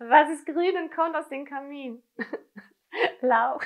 Was ist grün und kommt aus dem Kamin? Lauch.